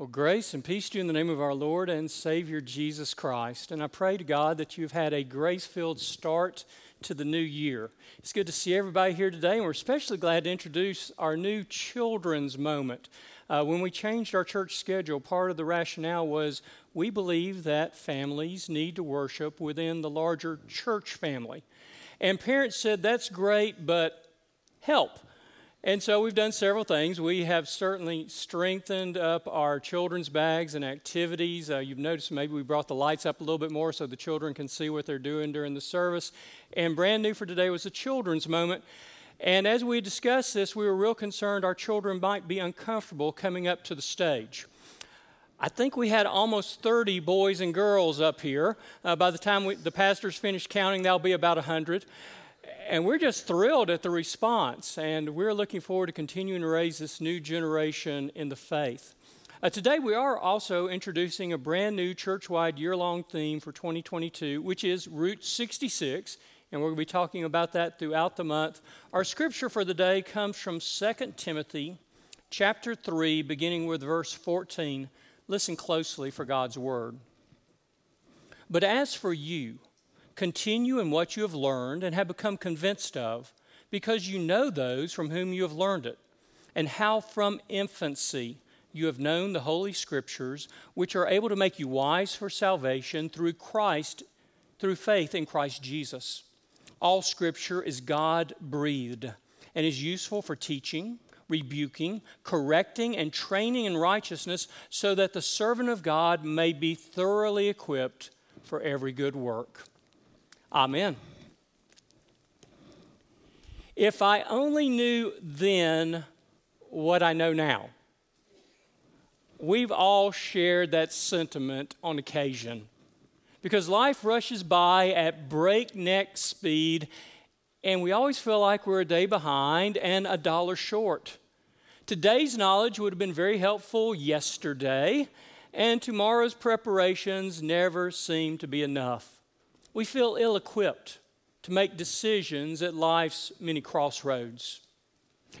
Well, grace and peace to you in the name of our Lord and Savior Jesus Christ. And I pray to God that you've had a grace filled start to the new year. It's good to see everybody here today, and we're especially glad to introduce our new children's moment. Uh, when we changed our church schedule, part of the rationale was we believe that families need to worship within the larger church family. And parents said, That's great, but help. And so we've done several things. We have certainly strengthened up our children's bags and activities. Uh, you've noticed maybe we brought the lights up a little bit more so the children can see what they're doing during the service. And brand new for today was a children's moment. And as we discussed this, we were real concerned our children might be uncomfortable coming up to the stage. I think we had almost 30 boys and girls up here. Uh, by the time we, the pastors finish counting, there'll be about 100 and we're just thrilled at the response, and we're looking forward to continuing to raise this new generation in the faith. Uh, today, we are also introducing a brand new church wide year long theme for 2022, which is Route 66, and we're going to be talking about that throughout the month. Our scripture for the day comes from 2 Timothy chapter 3, beginning with verse 14. Listen closely for God's word. But as for you, Continue in what you have learned and have become convinced of, because you know those from whom you have learned it, and how from infancy you have known the Holy Scriptures, which are able to make you wise for salvation through Christ, through faith in Christ Jesus. All Scripture is God breathed and is useful for teaching, rebuking, correcting, and training in righteousness, so that the servant of God may be thoroughly equipped for every good work. Amen. If I only knew then what I know now. We've all shared that sentiment on occasion because life rushes by at breakneck speed, and we always feel like we're a day behind and a dollar short. Today's knowledge would have been very helpful yesterday, and tomorrow's preparations never seem to be enough we feel ill equipped to make decisions at life's many crossroads.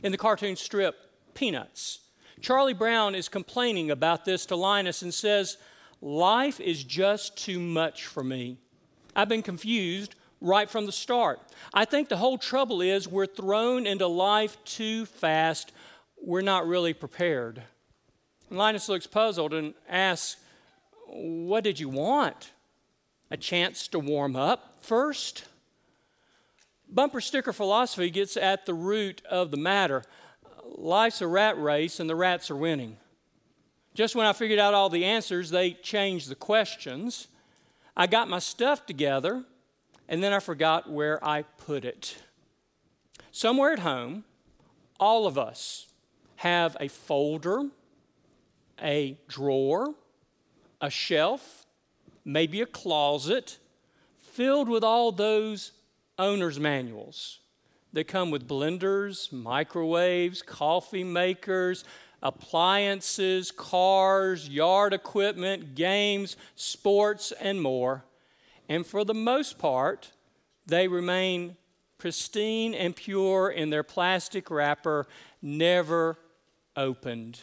In the cartoon strip, Peanuts, Charlie Brown is complaining about this to Linus and says, Life is just too much for me. I've been confused right from the start. I think the whole trouble is we're thrown into life too fast. We're not really prepared. And Linus looks puzzled and asks, What did you want? A chance to warm up first. Bumper sticker philosophy gets at the root of the matter. Life's a rat race, and the rats are winning. Just when I figured out all the answers, they changed the questions. I got my stuff together, and then I forgot where I put it. Somewhere at home, all of us have a folder, a drawer, a shelf, maybe a closet filled with all those owner's manuals that come with blenders, microwaves, coffee makers, appliances, cars, yard equipment, games, sports, and more. And for the most part, they remain pristine and pure in their plastic wrapper, never opened.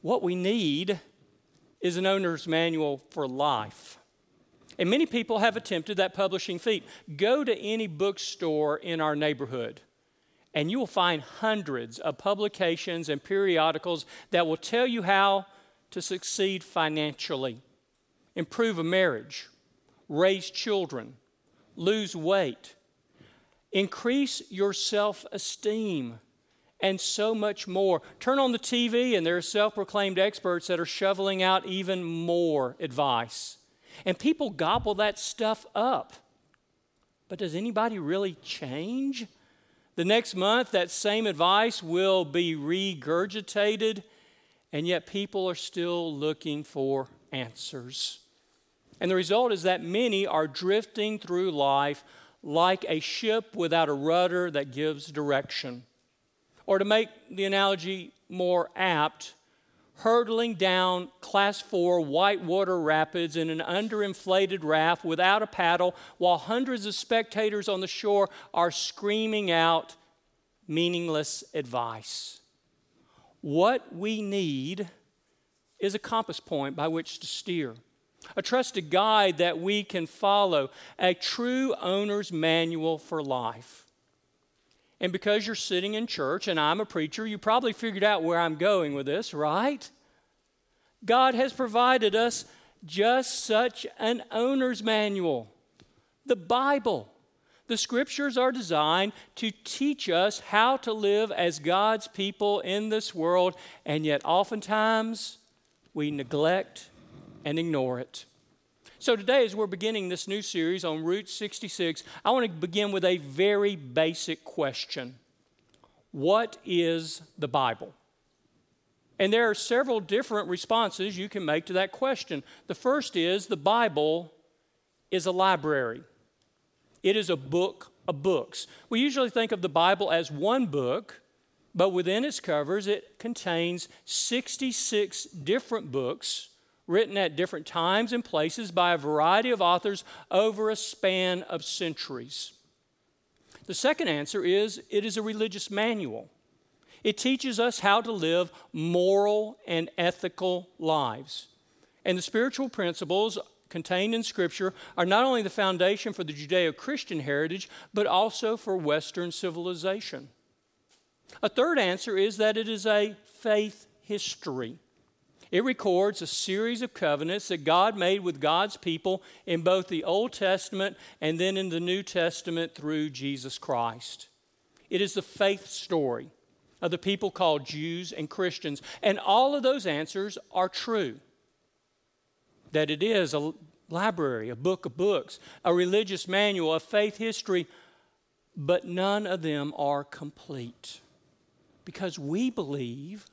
What we need is an owner's manual for life. And many people have attempted that publishing feat. Go to any bookstore in our neighborhood, and you will find hundreds of publications and periodicals that will tell you how to succeed financially, improve a marriage, raise children, lose weight, increase your self esteem and so much more. Turn on the TV, and there are self proclaimed experts that are shoveling out even more advice. And people gobble that stuff up. But does anybody really change? The next month, that same advice will be regurgitated, and yet people are still looking for answers. And the result is that many are drifting through life like a ship without a rudder that gives direction. Or to make the analogy more apt, hurtling down class four whitewater rapids in an underinflated raft without a paddle while hundreds of spectators on the shore are screaming out meaningless advice. What we need is a compass point by which to steer, a trusted guide that we can follow, a true owner's manual for life. And because you're sitting in church and I'm a preacher, you probably figured out where I'm going with this, right? God has provided us just such an owner's manual the Bible. The scriptures are designed to teach us how to live as God's people in this world, and yet oftentimes we neglect and ignore it. So, today, as we're beginning this new series on Route 66, I want to begin with a very basic question What is the Bible? And there are several different responses you can make to that question. The first is the Bible is a library. It is a book of books. We usually think of the Bible as one book, but within its covers, it contains 66 different books written at different times and places by a variety of authors over a span of centuries. The second answer is it is a religious manual. It teaches us how to live moral and ethical lives. And the spiritual principles contained in Scripture are not only the foundation for the Judeo Christian heritage, but also for Western civilization. A third answer is that it is a faith history. It records a series of covenants that God made with God's people in both the Old Testament and then in the New Testament through Jesus Christ. It is the faith story of the people called Jews and Christians. And all of those answers are true that it is a library, a book of books, a religious manual, a faith history, but none of them are complete. Because we believe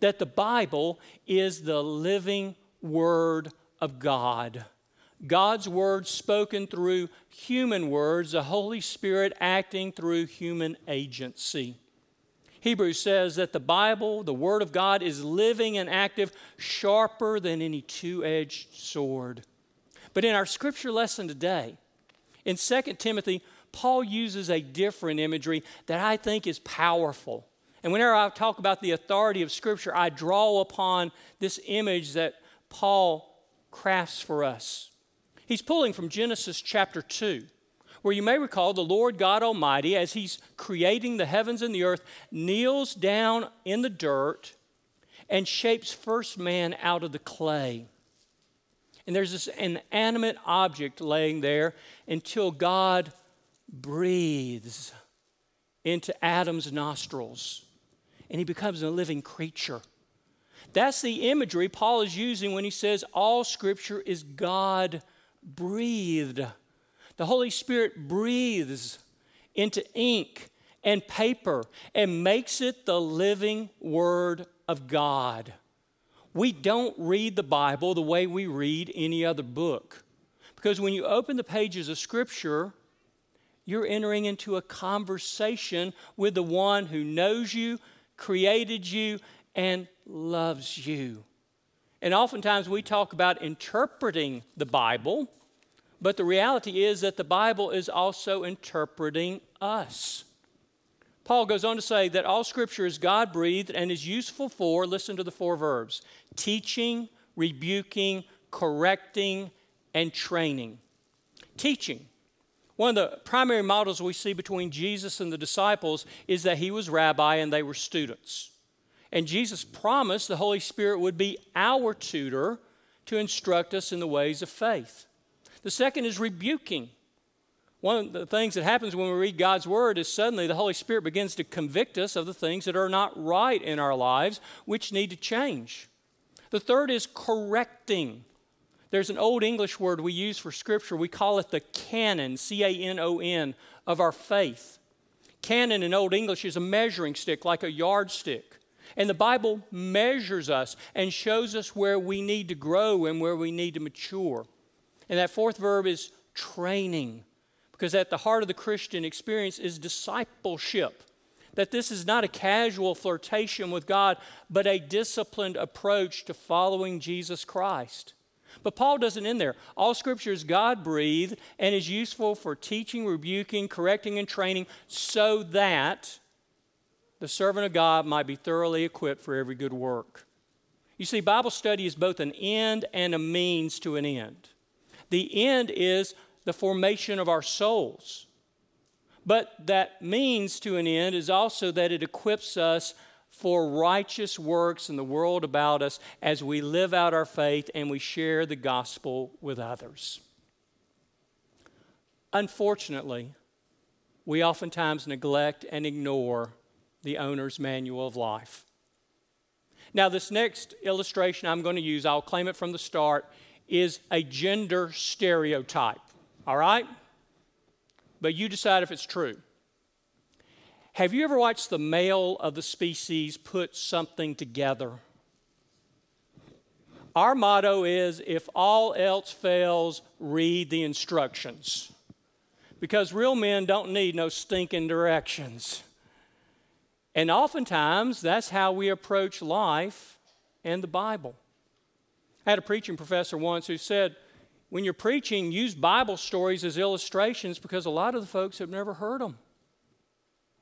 that the Bible is the living Word of God. God's Word spoken through human words, the Holy Spirit acting through human agency. Hebrews says that the Bible, the Word of God, is living and active, sharper than any two edged sword. But in our scripture lesson today, in 2 Timothy, Paul uses a different imagery that I think is powerful. And whenever I talk about the authority of Scripture, I draw upon this image that Paul crafts for us. He's pulling from Genesis chapter 2 where you may recall the Lord God Almighty, as He's creating the heavens and the earth, kneels down in the dirt and shapes first man out of the clay. And there's this inanimate object laying there until God breathes into Adam's nostrils and he becomes a living creature. That's the imagery Paul is using when he says all scripture is God breathed. The Holy Spirit breathes into ink and paper and makes it the living Word of God. We don't read the Bible the way we read any other book. Because when you open the pages of Scripture, you're entering into a conversation with the one who knows you, created you, and loves you. And oftentimes we talk about interpreting the Bible but the reality is that the Bible is also interpreting us. Paul goes on to say that all scripture is God breathed and is useful for, listen to the four verbs teaching, rebuking, correcting, and training. Teaching. One of the primary models we see between Jesus and the disciples is that he was rabbi and they were students. And Jesus promised the Holy Spirit would be our tutor to instruct us in the ways of faith. The second is rebuking. One of the things that happens when we read God's Word is suddenly the Holy Spirit begins to convict us of the things that are not right in our lives, which need to change. The third is correcting. There's an old English word we use for Scripture. We call it the canon, C A N O N, of our faith. Canon in Old English is a measuring stick, like a yardstick. And the Bible measures us and shows us where we need to grow and where we need to mature. And that fourth verb is training, because at the heart of the Christian experience is discipleship. That this is not a casual flirtation with God, but a disciplined approach to following Jesus Christ. But Paul doesn't end there. All scripture is God breathed and is useful for teaching, rebuking, correcting, and training so that the servant of God might be thoroughly equipped for every good work. You see, Bible study is both an end and a means to an end. The end is the formation of our souls. But that means to an end is also that it equips us for righteous works in the world about us as we live out our faith and we share the gospel with others. Unfortunately, we oftentimes neglect and ignore the owner's manual of life. Now, this next illustration I'm going to use, I'll claim it from the start, is a gender stereotype. All right? But you decide if it's true. Have you ever watched the male of the species put something together? Our motto is if all else fails, read the instructions. Because real men don't need no stinking directions. And oftentimes, that's how we approach life and the Bible. I had a preaching professor once who said, when you're preaching, use Bible stories as illustrations because a lot of the folks have never heard them.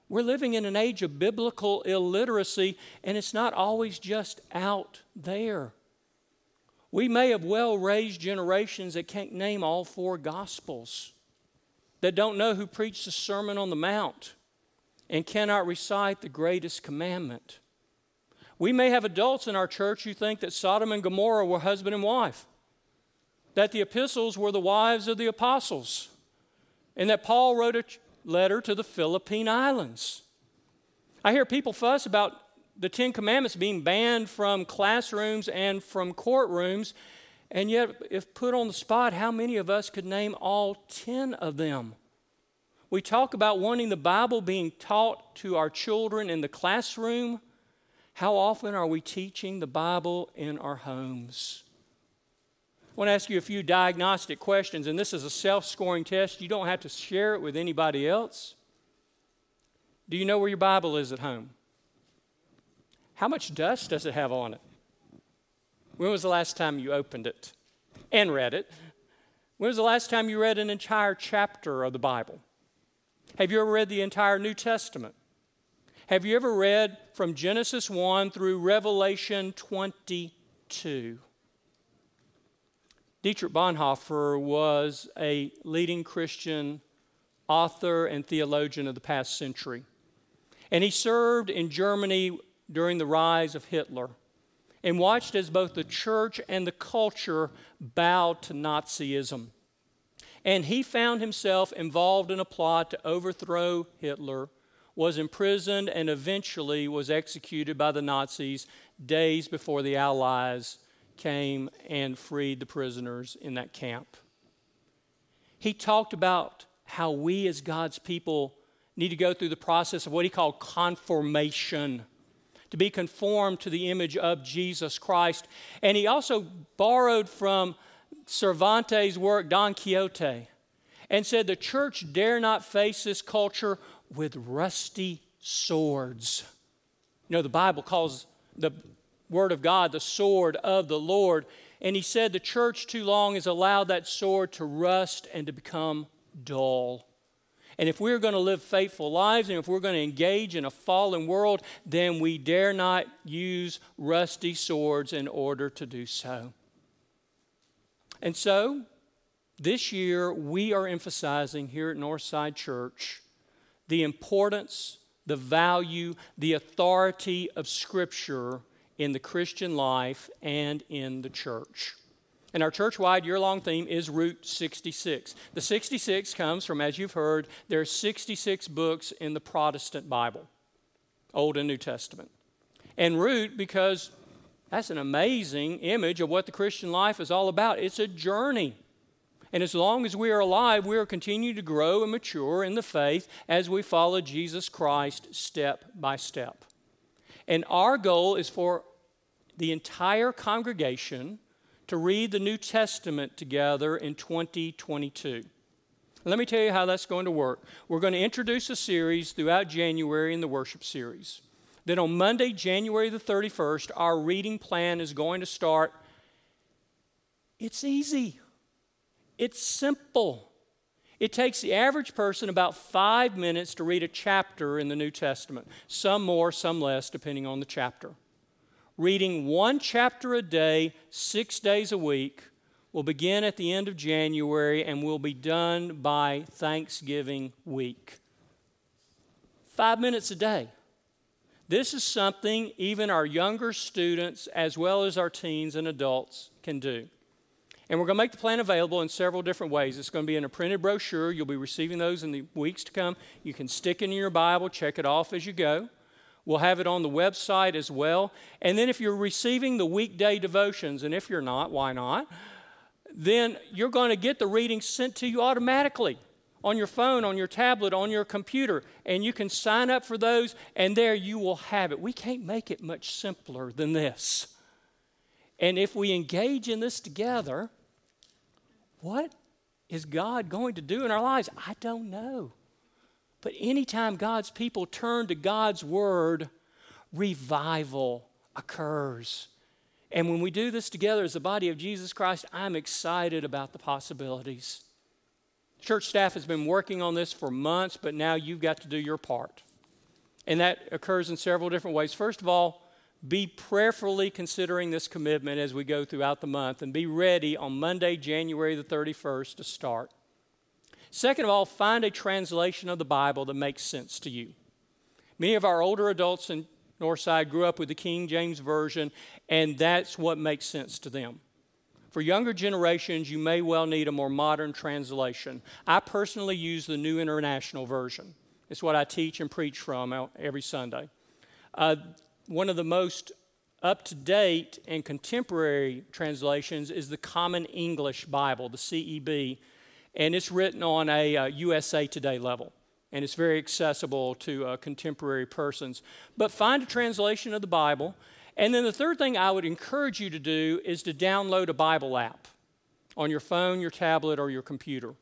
We're living in an age of biblical illiteracy, and it's not always just out there. We may have well raised generations that can't name all four Gospels, that don't know who preached the Sermon on the Mount, and cannot recite the greatest commandment. We may have adults in our church who think that Sodom and Gomorrah were husband and wife, that the epistles were the wives of the apostles, and that Paul wrote a letter to the Philippine Islands. I hear people fuss about the Ten Commandments being banned from classrooms and from courtrooms, and yet, if put on the spot, how many of us could name all ten of them? We talk about wanting the Bible being taught to our children in the classroom. How often are we teaching the Bible in our homes? I want to ask you a few diagnostic questions, and this is a self scoring test. You don't have to share it with anybody else. Do you know where your Bible is at home? How much dust does it have on it? When was the last time you opened it and read it? When was the last time you read an entire chapter of the Bible? Have you ever read the entire New Testament? Have you ever read from Genesis 1 through Revelation 22? Dietrich Bonhoeffer was a leading Christian author and theologian of the past century. And he served in Germany during the rise of Hitler and watched as both the church and the culture bowed to Nazism. And he found himself involved in a plot to overthrow Hitler, was imprisoned, and eventually was executed by the Nazis days before the Allies came and freed the prisoners in that camp. He talked about how we as God's people need to go through the process of what he called conformation, to be conformed to the image of Jesus Christ. And he also borrowed from Cervantes' work, Don Quixote, and said the church dare not face this culture with rusty swords. You know, the Bible calls the Word of God, the sword of the Lord. And he said the church too long has allowed that sword to rust and to become dull. And if we're going to live faithful lives and if we're going to engage in a fallen world, then we dare not use rusty swords in order to do so. And so, this year, we are emphasizing here at Northside Church the importance, the value, the authority of Scripture in the Christian life and in the church. And our church wide year long theme is Route 66. The 66 comes from, as you've heard, there are 66 books in the Protestant Bible, Old and New Testament. And Route, because that's an amazing image of what the Christian life is all about. It's a journey. And as long as we are alive, we are continuing to grow and mature in the faith as we follow Jesus Christ step by step. And our goal is for the entire congregation to read the New Testament together in 2022. Let me tell you how that's going to work. We're going to introduce a series throughout January in the worship series. Then on Monday, January the 31st, our reading plan is going to start. It's easy, it's simple. It takes the average person about five minutes to read a chapter in the New Testament, some more, some less, depending on the chapter. reading one chapter a day, six days a week. We'll begin at the end of January and we'll be done by Thanksgiving week. Five minutes a day. This is something even our younger students, as well as our teens and adults, can do. And we're going to make the plan available in several different ways. It's going to be in a printed brochure. You'll be receiving those in the weeks to come. You can stick it in your Bible, check it off as you go. We'll have it on the website as well. And then if you're receiving the weekday devotions, and if you're not, why not? Then you're going to get the readings sent to you automatically on your phone, on your tablet, on your computer, and you can sign up for those, and there you will have it. We can't make it much simpler than this. And if we engage in this together, what is God going to do in our lives? I don't know. But anytime God's people turn to God's word, revival occurs. And when we do this together as the body of Jesus Christ, I'm excited about the possibilities. Church staff has been working on this for months, but now you've got to do your part. And that occurs in several different ways. First of all, be prayerfully considering this commitment as we go throughout the month and be ready on Monday, January the 31st to start. Second of all, find a translation of the Bible that makes sense to you. Many of our older adults in Northside grew up with the King James Version, and that's what makes sense to them. For younger generations, you may well need a more modern translation. I personally use the New International Version. It's what I teach and preach from every Sunday. Uh, one of the most up to date and contemporary translations is the Common English Bible, the CEB, and it's written on a uh, USA Today level. And it's very accessible to uh, contemporary persons. But find a translation of the Bible and then the third thing I would encourage you to do is to download a Bible app on your phone, your tablet, or your computer.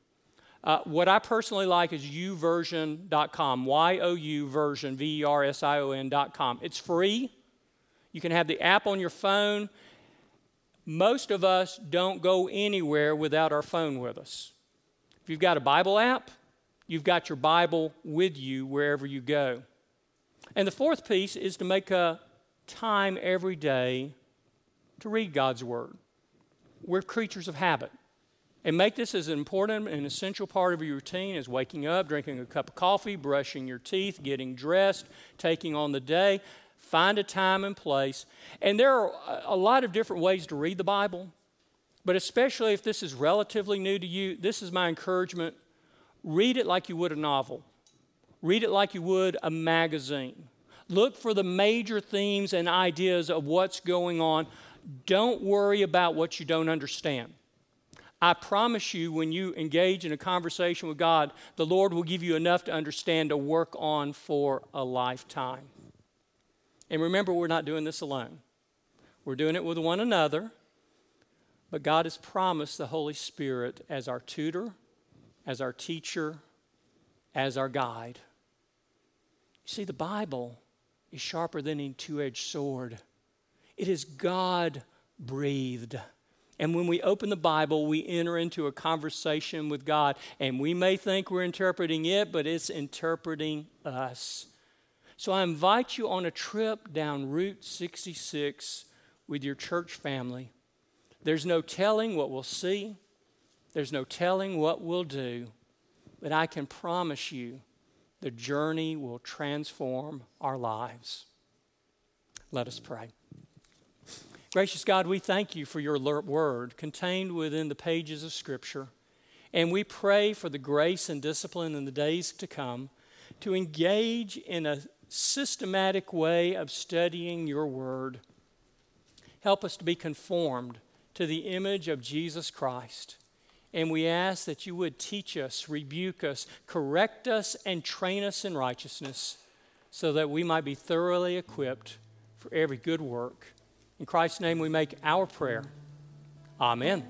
Uh, what I personally like is youversion.com, Y O U version, V E R S I O N.com. It's free. You can have the app on your phone. Most of us don't go anywhere without our phone with us. If you've got a Bible app, you've got your Bible with you wherever you go. And the fourth piece is to make a time every day to read God's Word. We're creatures of habit. And make this as important and essential part of your routine as waking up, drinking a cup of coffee, brushing your teeth, getting dressed, taking on the day. Find a time and place. And there are a lot of different ways to read the Bible, but especially if this is relatively new to you, this is my encouragement. Read it like you would a novel, read it like you would a magazine. Look for the major themes and ideas of what's going on. Don't worry about what you don't understand. I promise you, when you engage in a conversation with God, the Lord will give you enough to understand to work on for a lifetime. And remember, we're not doing this alone, we're doing it with one another. But God has promised the Holy Spirit as our tutor, as our teacher, as our guide. You see, the Bible is sharper than a two edged sword. It is God breathed. And when we open the Bible, we enter into a conversation with God. And we may think we're interpreting it, but it's interpreting us. So I invite you on a trip down Route 66 with your church family. There's no telling what we'll see, there's no telling what we'll do, but I can promise you the journey will transform our lives. Let us pray. Gracious God, we thank you for your word contained within the pages of Scripture. And we pray for the grace and discipline in the days to come to engage in a systematic way of studying your word. Help us to be conformed to the image of Jesus Christ and we ask that you would teach us, rebuke us, correct us, and train us in righteousness so that we might be thoroughly equipped for every good work. In Christ's name, we make our prayer. Amen.